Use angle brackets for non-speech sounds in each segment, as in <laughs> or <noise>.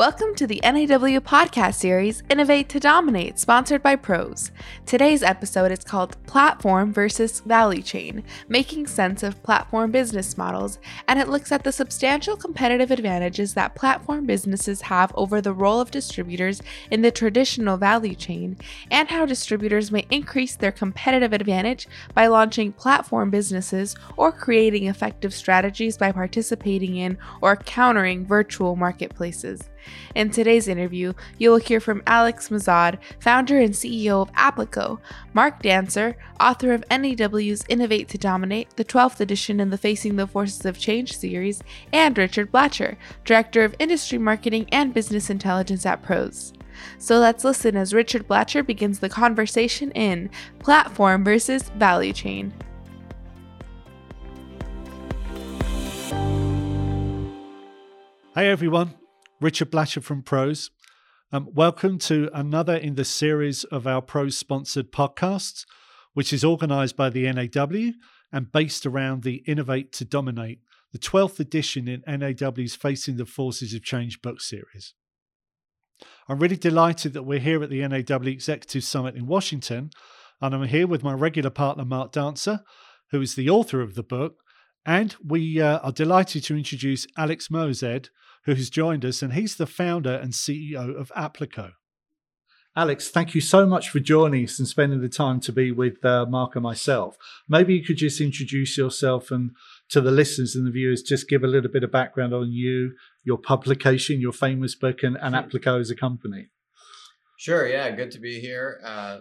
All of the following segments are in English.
Welcome to the NAW podcast series Innovate to Dominate, sponsored by Pros. Today's episode is called Platform versus Value Chain Making Sense of Platform Business Models, and it looks at the substantial competitive advantages that platform businesses have over the role of distributors in the traditional value chain, and how distributors may increase their competitive advantage by launching platform businesses or creating effective strategies by participating in or countering virtual marketplaces. In today's interview, you will hear from Alex Moazed, founder and CEO of Applico, Mark Dancer, author of NAW's Innovate to Dominate, the 12th edition in the Facing the Forces of Change series, and Richard Blatcher, director of industry marketing and business intelligence at Pros. So let's listen as Richard Blatcher begins the conversation in Platform versus Value Chain. Hey everyone, Richard Blatcher from Pros. Um, welcome to another in the series of our Pros sponsored podcasts, which is organized by the NAW and based around the Innovate to Dominate, the 12th edition in NAW's Facing the Forces of Change book series. I'm really delighted that we're here at the NAW Executive Summit in Washington, and I'm here with my regular partner, Mark Dancer, who is the author of the book. And we uh, are delighted to introduce Alex Moazed, who has joined us, and he's the founder and CEO of Applico. Alex, thank you so much for joining us and spending the time to be with uh, Mark and myself. Maybe you could just introduce yourself and to the listeners and the viewers, just give a little bit of background on you, your publication, your famous book, and, and Applico as a company. Sure, yeah, good to be here. Uh,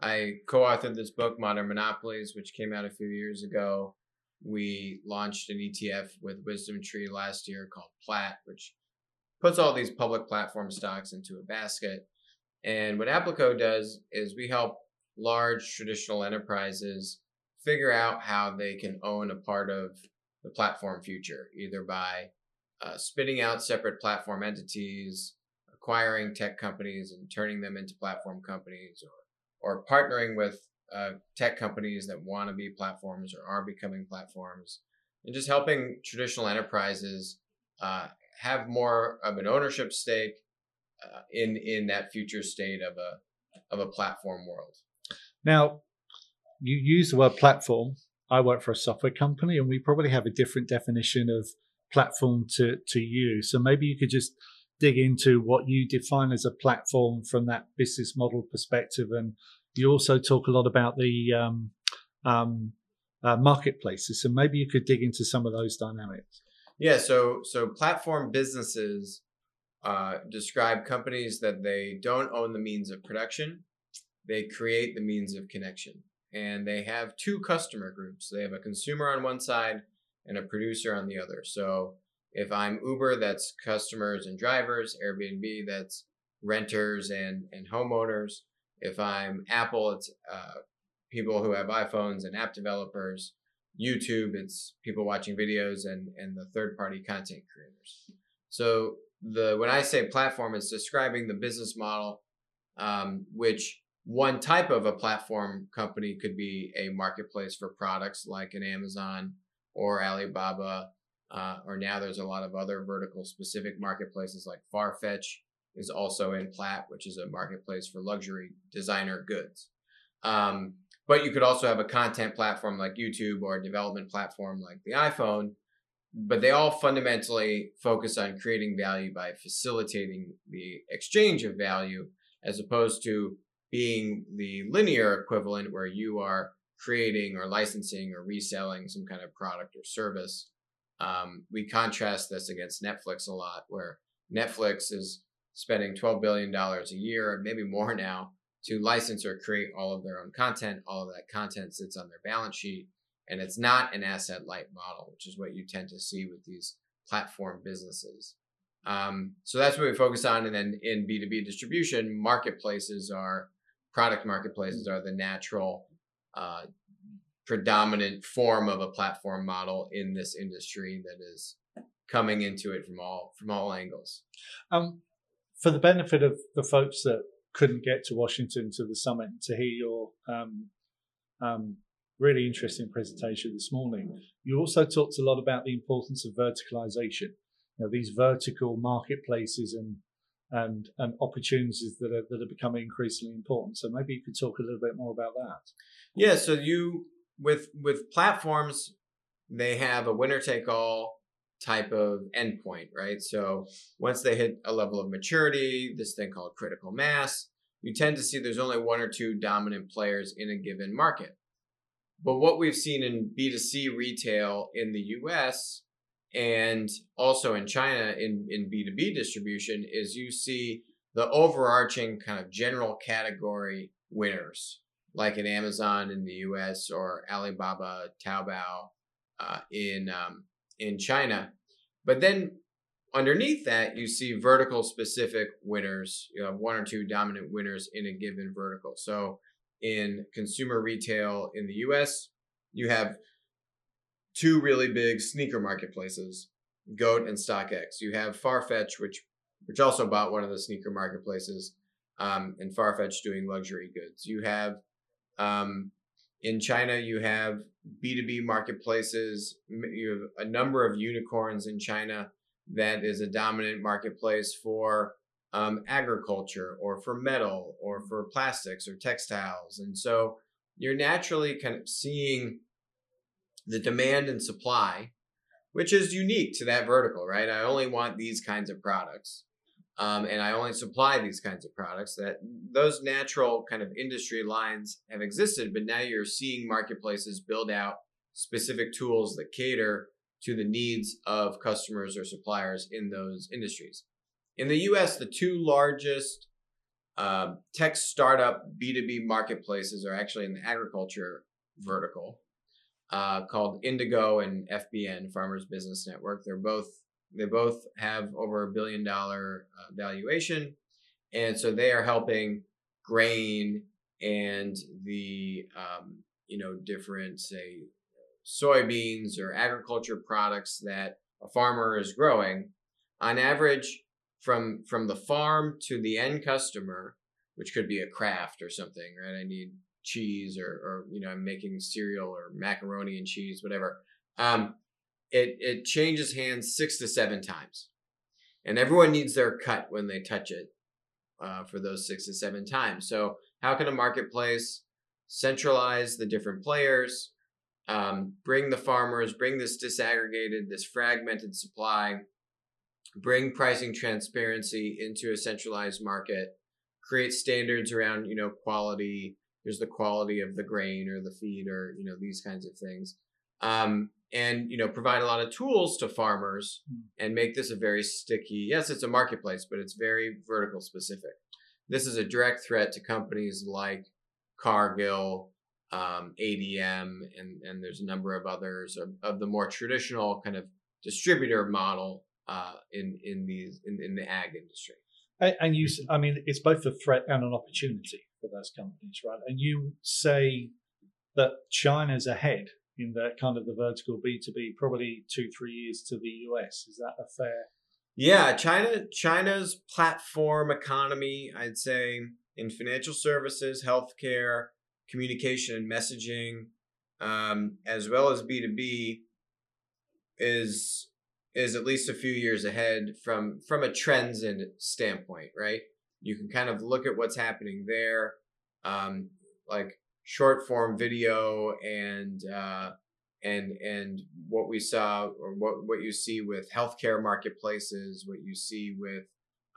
I co authored this book, Modern Monopolies, which came out a few years ago we launched an ETF with Wisdom Tree last year called Plat, which puts all these public platform stocks into a basket. And what Applico does is we help large traditional enterprises figure out how they can own a part of the platform future, either by uh, spinning out separate platform entities, acquiring tech companies and turning them into platform companies, or, or partnering with uh, tech companies that want to be platforms or are becoming platforms, and just helping traditional enterprises uh, have more of an ownership stake uh, in in that future state of a of a platform world. Now, you use the word platform. I work for a software company, and we probably have a different definition of platform to to you. So maybe you could just dig into what you define as a platform from that business model perspective and you also talk a lot about the um, um, uh, marketplaces, so maybe you could dig into some of those dynamics. Yeah, so so platform businesses uh, describe companies that they don't own the means of production, they create the means of connection, and they have two customer groups. They have a consumer on one side and a producer on the other. So if I'm Uber, that's customers and drivers. Airbnb, that's renters and and homeowners. If I'm Apple, it's uh, people who have iPhones and app developers. YouTube, it's people watching videos and and the third party content creators. So the when I say platform, it's describing the business model, um, which one type of a platform company could be a marketplace for products like an Amazon or Alibaba, uh, or now there's a lot of other vertical specific marketplaces like Farfetch is also in Plat, which is a marketplace for luxury designer goods. Um, but you could also have a content platform like YouTube or a development platform like the iPhone. But they all fundamentally focus on creating value by facilitating the exchange of value as opposed to being the linear equivalent where you are creating or licensing or reselling some kind of product or service. Um, we contrast this against Netflix a lot, where Netflix is spending $12 billion a year, maybe more now, to license or create all of their own content. All of that content sits on their balance sheet. And it's not an asset light model, which is what you tend to see with these platform businesses. Um, so that's what we focus on. And then in B2B distribution, marketplaces are product marketplaces are the natural, uh, predominant form of a platform model in this industry that is coming into it from all from all angles. Um, for the benefit of the folks that couldn't get to Washington to the summit to hear your um, um, really interesting presentation this morning, you also talked a lot about the importance of verticalization. You know, these vertical marketplaces and and and opportunities that are that are becoming increasingly important. So maybe you could talk a little bit more about that. Yeah. So you with with platforms, they have a winner take all type of endpoint, right? So once they hit a level of maturity, this thing called critical mass, you tend to see there's only one or two dominant players in a given market. But what we've seen in B2C retail in the US and also in China in, in B2B distribution is you see the overarching kind of general category winners, like in Amazon in the US or Alibaba, Taobao uh, in, um, in China. But then underneath that, you see vertical specific winners. You have one or two dominant winners in a given vertical. So in consumer retail in the US, you have two really big sneaker marketplaces, Goat and StockX. You have Farfetch, which which also bought one of the sneaker marketplaces, um, and Farfetch doing luxury goods. You have um, in China, you have B2B marketplaces. You have a number of unicorns in China that is a dominant marketplace for um, agriculture or for metal or for plastics or textiles. And so you're naturally kind of seeing the demand and supply, which is unique to that vertical, right? I only want these kinds of products. Um, and I only supply these kinds of products that those natural kind of industry lines have existed, but now you're seeing marketplaces build out specific tools that cater to the needs of customers or suppliers in those industries. In the US, the two largest uh, tech startup B2B marketplaces are actually in the agriculture vertical uh, called Indigo and FBN, Farmers Business Network. They're both they both have over a billion dollar uh, valuation, and so they are helping grain and the um, you know different say soybeans or agriculture products that a farmer is growing. On average, from from the farm to the end customer, which could be a Kraft or something, right? I need cheese or, or you know I'm making cereal or macaroni and cheese, whatever. Um, it it changes hands six to seven times, and everyone needs their cut when they touch it uh, for those six to seven times. So how can a marketplace centralize the different players, um, bring the farmers, bring this disaggregated, this fragmented supply, bring pricing transparency into a centralized market, create standards around you know quality here's the quality of the grain or the feed or you know these kinds of things um, and you know provide a lot of tools to farmers hmm. and make this a very sticky yes it's a marketplace but it's very vertical specific this is a direct threat to companies like cargill um, adm and, and there's a number of others of, of the more traditional kind of distributor model uh, in in these in, in the ag industry and you i mean it's both a threat and an opportunity for those companies, right? And you say that China's ahead in that kind of the vertical B2B, probably two, three years to the US. Is that a fair? Yeah, China China's platform economy, I'd say, in financial services, healthcare, communication and messaging, um, as well as B2B, is is at least a few years ahead from from a trends and standpoint, right? You can kind of look at what's happening there, um, like short form video and uh, and and what we saw or what what you see with healthcare marketplaces, what you see with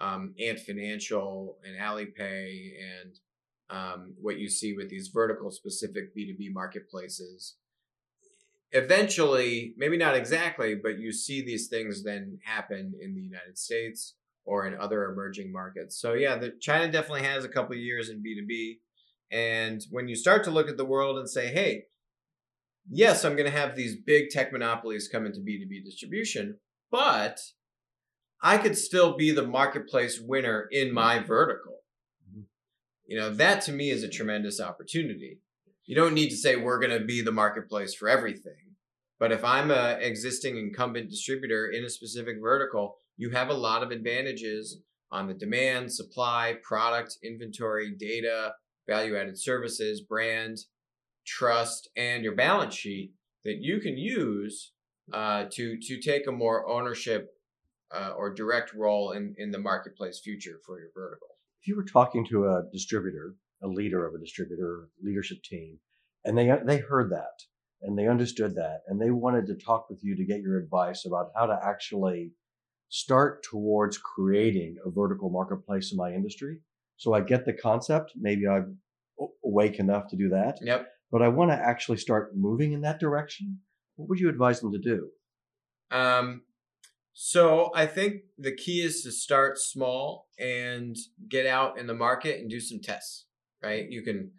um, Ant Financial and Alipay, and um, what you see with these vertical specific B two B marketplaces. Eventually, maybe not exactly, but you see these things then happen in the United States or in other emerging markets. So yeah, the, China definitely has a couple years in B2B. And when you start to look at the world and say, hey, yes, I'm going to have these big tech monopolies come into B2B distribution, but I could still be the marketplace winner in my vertical. Mm-hmm. You know, that to me is a tremendous opportunity. You don't need to say we're going to be the marketplace for everything. But if I'm a existing incumbent distributor in a specific vertical, you have a lot of advantages on the demand, supply, product, inventory, data, value added services, brand, trust, and your balance sheet that you can use uh, to to take a more ownership uh, or direct role in, in the marketplace future for your vertical. If you were talking to a distributor, a leader of a distributor leadership team, and they they heard that and they understood that and they wanted to talk with you to get your advice about how to actually start towards creating a vertical marketplace in my industry. So I get the concept. Maybe I'm awake enough to do that. Yep. But I want to actually start moving in that direction. What would you advise them to do? Um, so I think the key is to start small and get out in the market and do some tests. Right? You can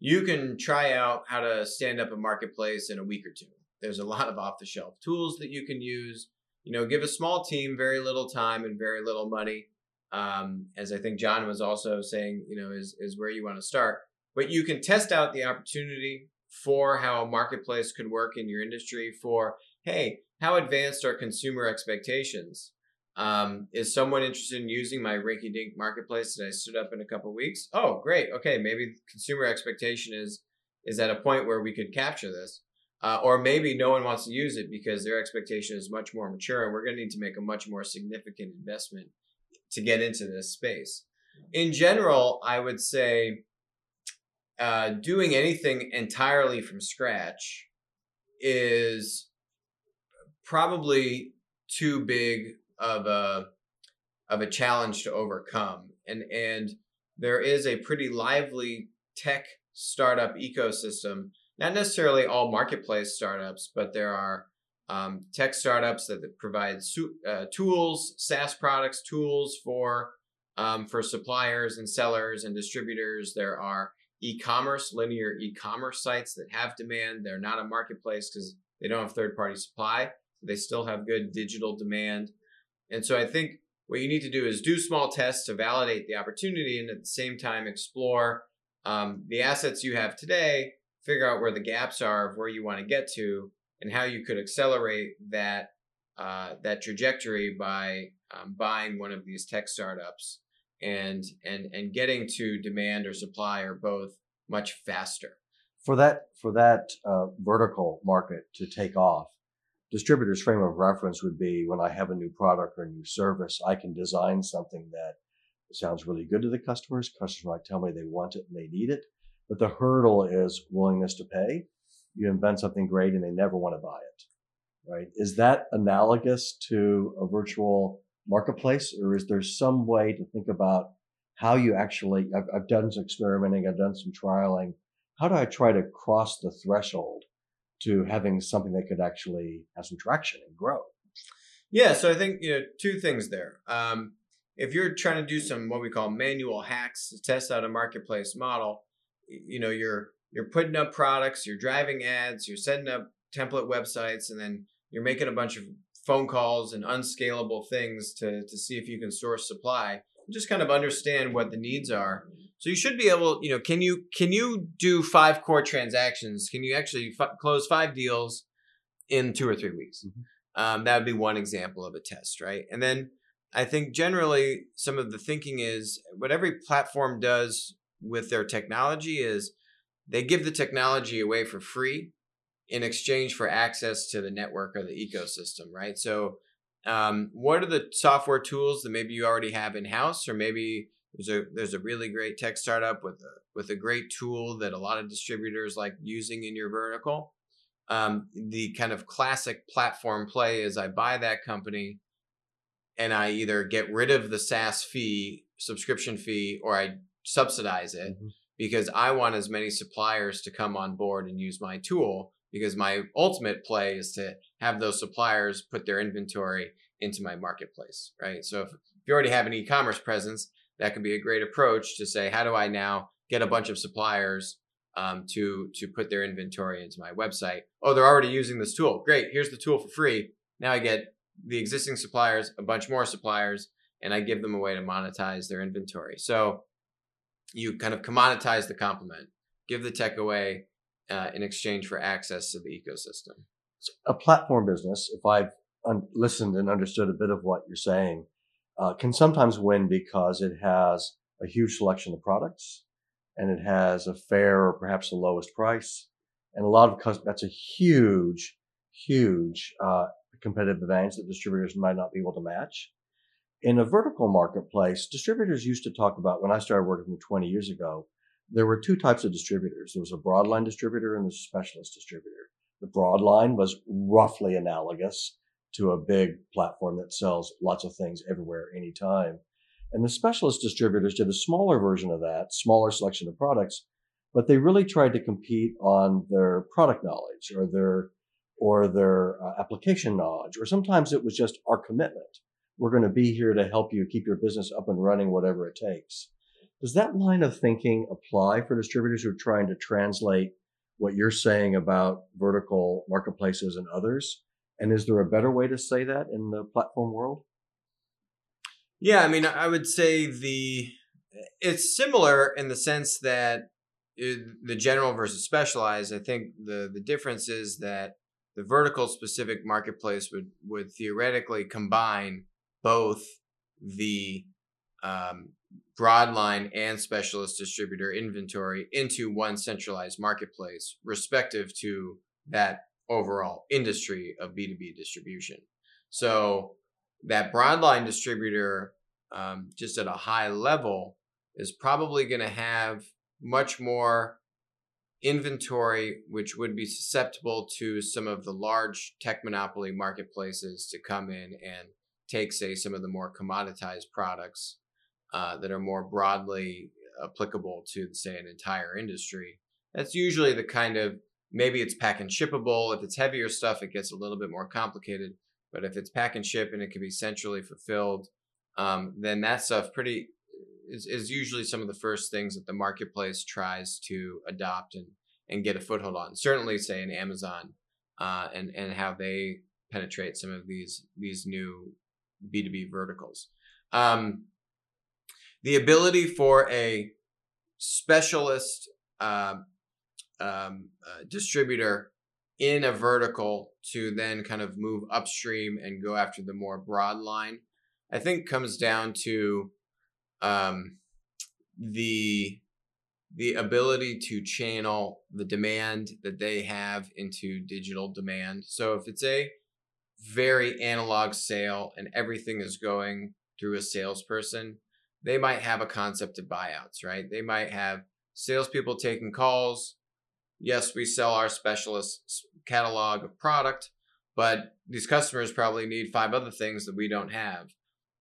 you can try out how to stand up a marketplace in a week or two. There's a lot of off the shelf tools that you can use. You know, give a small team very little time and very little money. Um, as I think John was also saying, you know, is is where you want to start. But you can test out the opportunity for how a marketplace could work in your industry. For hey, how advanced are consumer expectations? Um, is someone interested in using my rinky dink marketplace that I stood up in a couple weeks? Oh, great. Okay, maybe consumer expectation is is at a point where we could capture this. Uh, or maybe no one wants to use it because their expectation is much more mature and we're going to need to make a much more significant investment to get into this space. In general, I would say uh, doing anything entirely from scratch is probably too big of a of a challenge to overcome. And and there is a pretty lively tech startup ecosystem. Not necessarily all marketplace startups, but there are um, tech startups that, provide su- uh, tools, SaaS products, tools for um, for suppliers and sellers and distributors. There are e-commerce, linear e-commerce sites that have demand. They're not a marketplace because they don't have third-party supply. They still have good digital demand. And so I think what you need to do is do small tests to validate the opportunity and at the same time explore um, the assets you have today, figure out where the gaps are of where you want to get to and how you could accelerate that uh, that trajectory by um, buying one of these tech startups and and and getting to demand or supply or both much faster for that for that uh, vertical market to take off distributor's frame of reference would be when I have a new product or a new service, I can design something that sounds really good to the customers. Customers might tell me they want it and they need it, but the hurdle is willingness to pay. You invent something great and they never want to buy it, right? Is that analogous to a virtual marketplace or is there some way to think about how you actually, I've, I've done some experimenting, I've done some trialing. How do I try to cross the threshold to having something that could actually have some traction and grow. Yeah, so I think you know two things there. Um, if you're trying to do some what we call manual hacks to test out a marketplace model, you know you're you're putting up products, you're driving ads, you're setting up template websites, and then you're making a bunch of phone calls and unscalable things to to see if you can source supply. Just kind of understand what the needs are so you should be able, you know, can you can you do five core transactions? Can you actually f- close five deals in two or three weeks? Mm-hmm. Um, that would be one example of a test, right? And then I think generally some of the thinking is what every platform does with their technology is they give the technology away for free in exchange for access to the network or the ecosystem, right? So, um, what are the software tools that maybe you already have in house, or maybe there's a there's a really great tech startup with a with a great tool that a lot of distributors like using in your vertical. Um, the kind of classic platform play is I buy that company and I either get rid of the SaaS fee, subscription fee, or I subsidize it mm-hmm. Because I want as many suppliers to come on board and use my tool because my ultimate play is to have those suppliers put their inventory into my marketplace, right? So if, you already have an e-commerce presence, that can be a great approach to say, how do I now get a bunch of suppliers um, to to put their inventory into my website? Oh, they're already using this tool. Great, here's the tool for free. Now I get the existing suppliers, a bunch more suppliers, and I give them a way to monetize their inventory. So you kind of commoditize the complement, give the tech away uh, in exchange for access to the ecosystem. A platform business, if I've un- listened and understood a bit of what you're saying, uh, can sometimes win because it has a huge selection of products and it has a fair or perhaps the lowest price. And a lot of customers, that's a huge, huge uh, competitive advantage that distributors might not be able to match. In a vertical marketplace, distributors used to talk about when I started working with 20 years ago, there were two types of distributors. There was a broadline distributor and a specialist distributor. The broadline was roughly analogous to a big platform that sells lots of things everywhere, anytime. And the specialist distributors did a smaller version of that, smaller selection of products, but they really tried to compete on their product knowledge or their or their uh, application knowledge, or sometimes it was just our commitment. We're going to be here to help you keep your business up and running, whatever it takes. Does that line of thinking apply for distributors who are trying to translate what you're saying about vertical marketplaces and others? And is there a better way to say that in the platform world? Yeah, I mean, I would say the it's similar in the sense that the general versus specialized. I think the the difference is that the vertical specific marketplace would would theoretically combine both the um, broadline and specialist distributor inventory into one centralized marketplace, respective to that overall industry of B2B distribution. So that broadline distributor, um, just at a high level, is probably going to have much more inventory, which would be susceptible to some of the large tech monopoly marketplaces to come in and take, say, some of the more commoditized products uh, that are more broadly applicable to, say, an entire industry. That's usually the kind of maybe it's pack and shippable. If it's heavier stuff, it gets a little bit more complicated. But if it's pack and ship and it can be centrally fulfilled, um, then that stuff pretty is, is usually some of the first things that the marketplace tries to adopt and, and get a foothold on. Certainly, say in Amazon uh, and and how they penetrate some of these these new B two B verticals. Um, the ability for a specialist uh, um, uh, distributor in a vertical to then kind of move upstream and go after the more broad line, I think comes down to um, the the ability to channel the demand that they have into digital demand. So if it's a very analog sale and everything is going through a salesperson, they might have a concept of buyouts, right? They might have salespeople taking calls, yes, we sell our specialist catalog of product, but these customers probably need five other things that we don't have.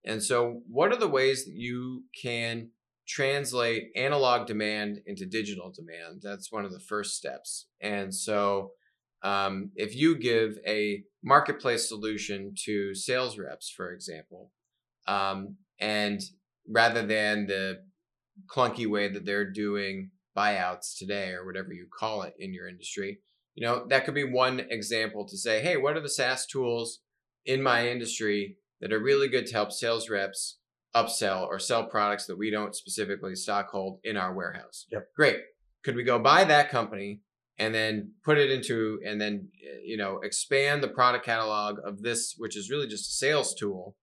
And so, what are the ways that you can translate analog demand into digital demand? That's one of the first steps. And so, um, if you give a marketplace solution to sales reps, for example, um, and rather than the clunky way that they're doing buyouts today or whatever you call it in your industry. You know, that could be one example to say, hey, what are the SaaS tools in my industry that are really good to help sales reps upsell or sell products that we don't specifically stockhold in our warehouse? Yep. Great. Could we go buy that company and then put it into and then you know expand the product catalog of this which is really just a sales tool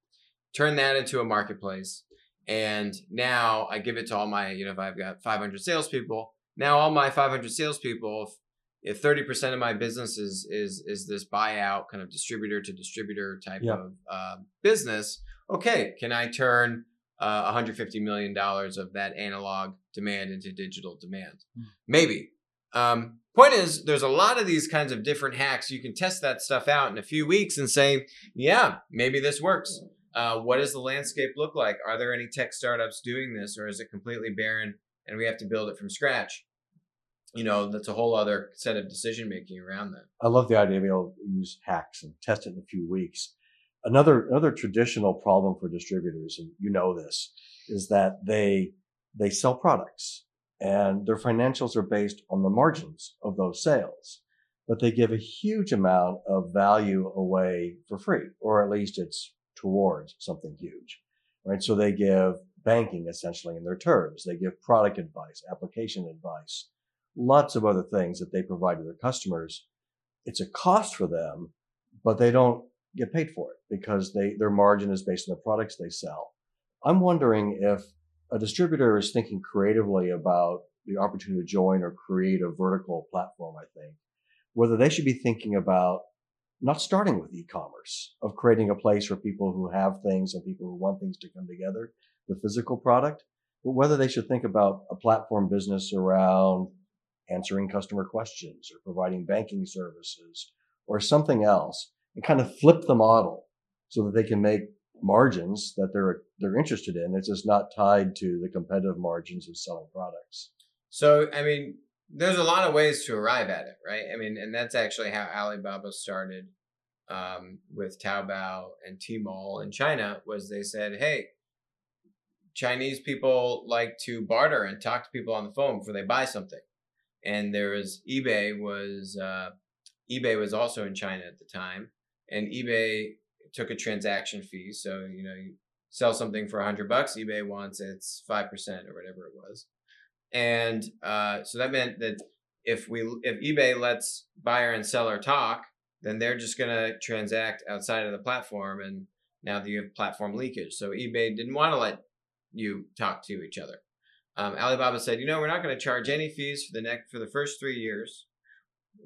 turn that into a marketplace and now I give it to all my, you know, if I've got 500 salespeople, now all my 500 salespeople, if, if 30% of my business is, is, is this buyout kind of distributor to distributor type yep. of uh, business, okay, can I turn uh, 150 million dollars of that analog demand into digital demand? Mm. Maybe. Um, point is, there's a lot of these kinds of different hacks. You can test that stuff out in a few weeks and say, yeah, maybe this works. Uh, what does the landscape look like? Are there any tech startups doing this, or is it completely barren and we have to build it from scratch? You know, that's a whole other set of decision making around that. I love the idea of being able to use hacks and test it in a few weeks. Another another traditional problem for distributors, and you know this, is that they they sell products and their financials are based on the margins of those sales but they give a huge amount of value away for free, or at least it's towards something huge, right? So they give banking essentially in their terms. They give product advice, application advice, lots of other things that they provide to their customers. It's a cost for them, but they don't get paid for it because they, their margin is based on the products they sell. I'm wondering if a distributor is thinking creatively about the opportunity to join or create a vertical platform, I think, whether they should be thinking about not starting with e-commerce, of creating a place for people who have things and people who want things to come together, the physical product, but whether they should think about a platform business around answering customer questions or providing banking services or something else and kind of flip the model so that they can make margins that they're they're interested in. It's just not tied to the competitive margins of selling products. So, I mean, there's a lot of ways to arrive at it, right? I mean, and that's actually how Alibaba started um, with Taobao and Tmall in China. Was they said, hey, Chinese people like to barter and talk to people on the phone before they buy something, and there was eBay was uh, eBay was also in China at the time, and eBay took a transaction fee. So you know, you sell something for a hundred bucks, eBay wants its five percent or whatever it was, and uh, so that meant that if we if eBay lets buyer and seller talk, then they're just gonna transact outside of the platform, and now that you have platform leakage. So eBay didn't want to let you talk to each other. Um, Alibaba said, you know, we're not going to charge any fees for the next for the first three years.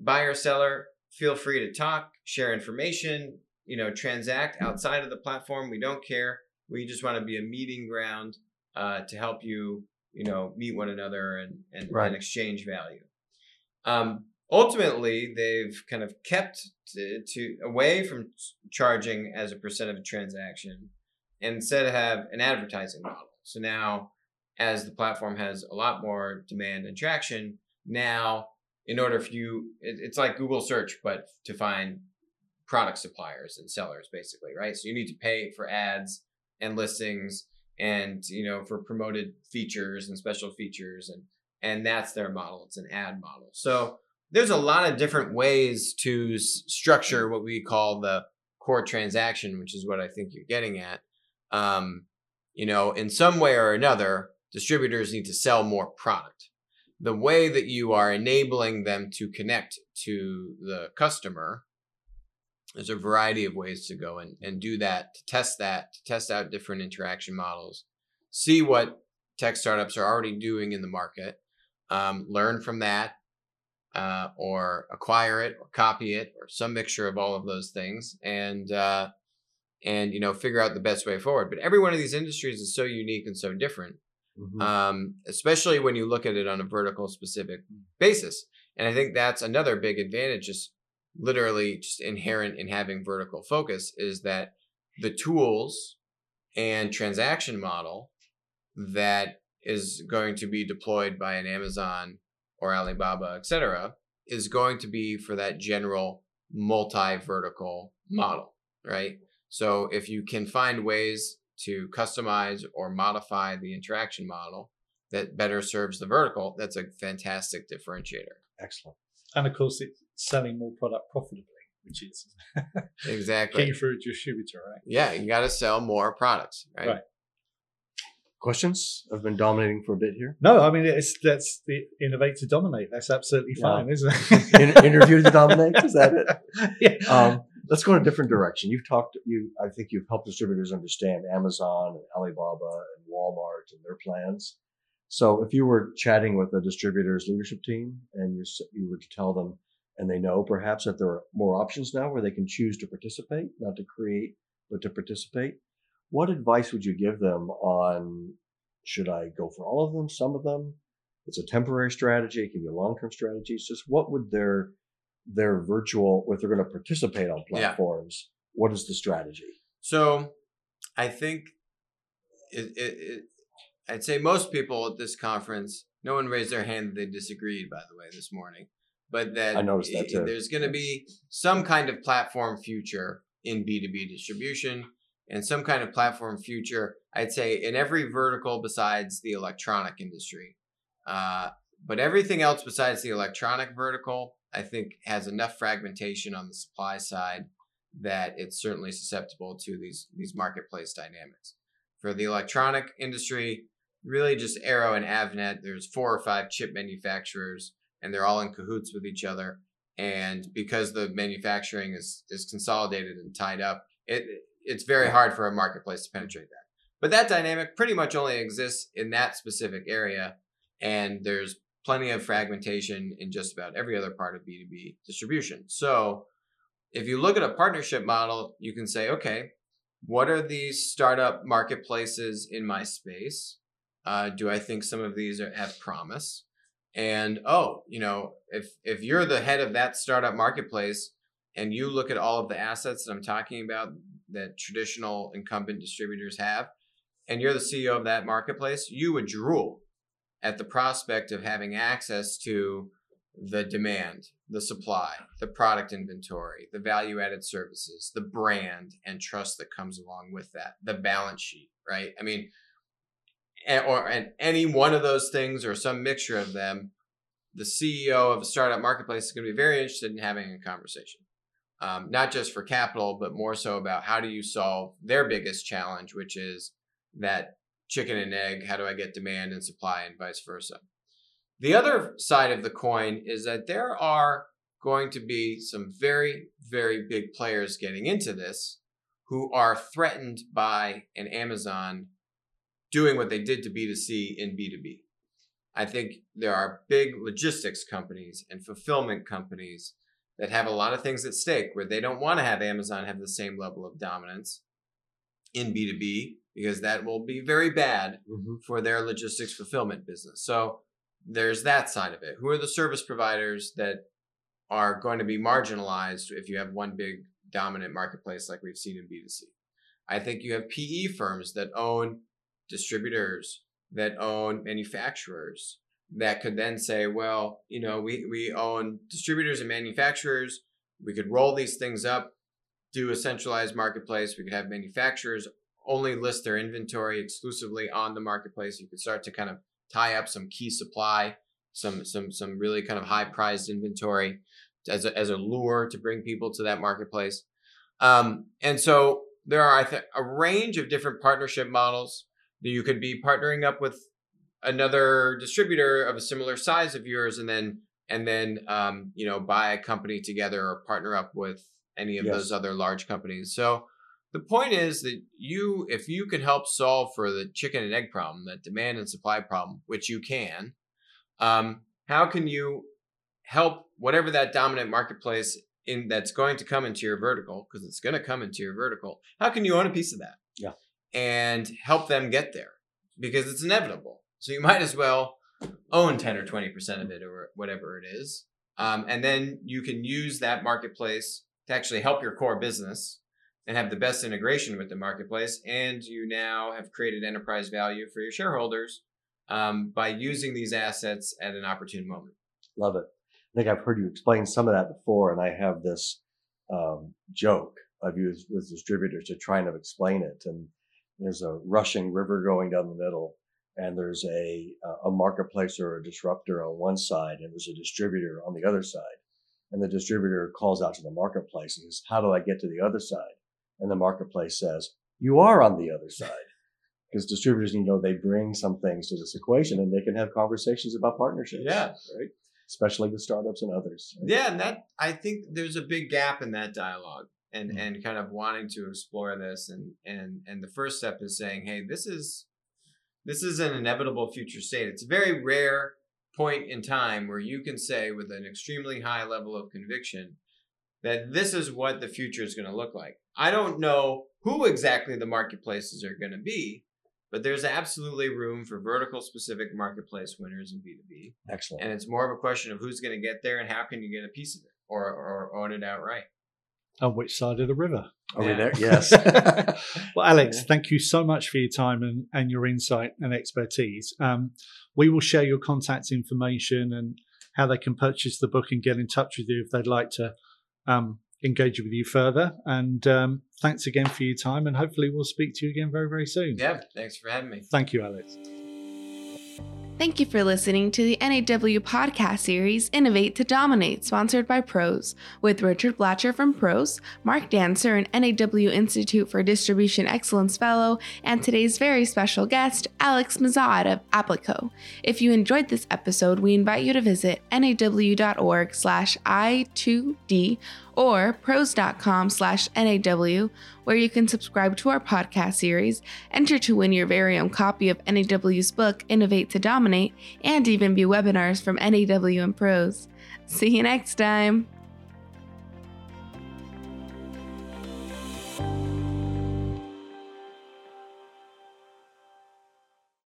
Buyer seller, feel free to talk, share information, you know, transact outside of the platform. We don't care. We just want to be a meeting ground uh, to help you, you know, meet one another and and, Right. and exchange value. Um, ultimately, they've kind of kept to, to away from charging as a percent of a transaction, and instead have an advertising model. So now, as the platform has a lot more demand and traction, now in order for you, it, it's like Google search, but to find product suppliers and sellers, basically, right? So you need to pay for ads and listings, and you know for promoted features and special features, and and that's their model. It's an ad model. So there's a lot of different ways to s- structure what we call the core transaction, which is what I think you're getting at. Um, you know, in some way or another, distributors need to sell more product. The way that you are enabling them to connect to the customer, there's a variety of ways to go and, and do that, to test that, to test out different interaction models, see what tech startups are already doing in the market, um, learn from that, uh, or acquire it, or copy it, or some mixture of all of those things, and uh, and you know figure out the best way forward. But every one of these industries is so unique and so different, Mhm. um, especially when you look at it on a vertical specific basis. And I think that's another big advantage, just literally just inherent in having vertical focus, is that the tools and transaction model that is going to be deployed by an Amazon or Alibaba, et cetera, is going to be for that general multi-vertical model, right? So if you can find ways to customize or modify the interaction model that better serves the vertical, that's a fantastic differentiator. Excellent. And of course, it's selling more product profitably, which is <laughs> Exactly. key for a distributor, right? Yeah, you got to sell more products, right? Right. Questions? I've been dominating for a bit here. No, I mean it's that's the innovate to dominate. That's absolutely Yeah. fine, isn't it? <laughs> In- interview to dominate. Is that it? <laughs> yeah. Um, let's go in a different direction. You've talked. You, I think, you've helped distributors understand Amazon and Alibaba and Walmart and their plans. So, if you were chatting with a distributor's leadership team and you s- you were to tell them, and they know perhaps that there are more options now where they can choose to participate, not to create, but to participate, what advice would you give them on should I go for all of them, some of them? It's a temporary strategy. It can be a long-term strategy. It's just what would their their virtual, if they're going to participate on Yeah. platforms, what is the strategy? So I think it, it, it, I'd say most people at this conference, no one raised their hand that they disagreed, by the way, this morning. But that I noticed that too. there's going to be some kind of platform future in B2B distribution and some kind of platform future, I'd say, in every vertical besides the electronic industry. Uh, but everything else besides the electronic vertical, I think, has enough fragmentation on the supply side that it's certainly susceptible to these these marketplace dynamics. For the electronic industry, really just Arrow and Avnet. There's four or five chip manufacturers, and they're all in cahoots with each other. And because the manufacturing is is consolidated and tied up, it it's very hard for a marketplace to penetrate that. But that dynamic pretty much only exists in that specific area, and there's plenty of fragmentation in just about every other part of B2B distribution. So if you look at a partnership model, you can say, okay, what are these startup marketplaces in my space? Uh, do I think some of these are, have promise? And oh, you know, if if you're the head of that startup marketplace and you look at all of the assets that I'm talking about that traditional incumbent distributors have, and you're the CEO of that marketplace, you would drool at the prospect of having access to the demand, the supply, the product inventory, the value added services, the brand and trust that comes along with that, the balance sheet, right? I mean, or and any one of those things or some mixture of them, the CEO of a startup marketplace is going to be very interested in having a conversation. Um, not just for capital, but more so about how do you solve their biggest challenge, which is that chicken and egg. How do I get demand and supply, and vice versa? The other side of the coin is that there are going to be some very, very big players getting into this who are threatened by an Amazon doing what they did to B2C in B2B. I think there are big logistics companies and fulfillment companies that have a lot of things at stake where they don't want to have Amazon have the same level of dominance in B2B because that will be very bad mm-hmm. for their logistics fulfillment business. So there's that side of it. Who are the service providers that are going to be marginalized if you have one big dominant marketplace like we've seen in B2C? I think you have PE firms that own distributors, that own manufacturers, that could then say, well, you know, we, we own distributors and manufacturers. We could roll these things up, do a centralized marketplace. We could have manufacturers only list their inventory exclusively on the marketplace. You could start to kind of tie up some key supply, some some some really kind of high priced inventory as a, as a lure to bring people to that marketplace. Um, and so there are I think a range of different partnership models you could be partnering up with another distributor of a similar size of yours, and then and then um, you know buy a company together or partner up with any of yes. those other large companies. So the point is that you, if you can help solve for the chicken and egg problem, that demand and supply problem, which you can, um, how can you help whatever that dominant marketplace in that's going to come into your vertical because it's going to come into your vertical? How can you own a piece of that? Yeah, and help them get there because it's inevitable. So you <laughs> might as well own ten or twenty percent of it or whatever it is, um, and then you can use that marketplace to actually help your core business and have the best integration with the marketplace. And you now have created enterprise value for your shareholders um, by using these assets at an opportune moment. Love it. I think I've heard you explain some of that before, and I have this um, joke I've used with distributors to try and explain it. And there's a rushing river going down the middle, and there's a uh, a marketplace or a disruptor on one side, and there's a distributor on the other side. And the distributor calls out to the marketplace and says, "How do I get to the other side?" and the marketplace says, you are on the other side. <laughs> Because distributors, you know, they bring some things to this equation and they can have conversations about partnerships. Yeah. Right. Especially with startups and others. Right? Yeah. And that, I think there's a big gap in that dialogue and, mm-hmm. and kind of wanting to explore this. And, and, and the first step is saying, Hey, this is, this is an inevitable future state. It's a very rare point in time where you can say with an extremely high level of conviction that this is what the future is going to look like. I don't know who exactly the marketplaces are going to be, but there's absolutely room for vertical specific marketplace winners in B2B. Excellent. And it's more of a question of who's going to get there and how can you get a piece of it or, or own it outright. On which side of the river? Are yeah. we there? <laughs> Yes. <laughs> well, Alex, thank you so much for your time and, and your insight and expertise. Um, we will share your contact information and how they can purchase the book and get in touch with you if they'd like to um, engage with you further. And um, thanks again for your time. And hopefully, we'll speak to you again very, very soon. Yeah. Thanks for having me. Thank you, Alex. Thank you for listening to the NAW podcast series Innovate to Dominate, sponsored by Pros, with Richard Blatcher from Pros, Mark Dancer, an NAW Institute for Distribution Excellence Fellow, and today's very special guest, Alex Moazed of Applico. If you enjoyed this episode, we invite you to visit naw.org slash I2D or pros.com slash NAW, where you can subscribe to our podcast series, enter to win your very own copy of NAW's book, Innovate to Dominate, and even view webinars from NAW and Pros. See you next time.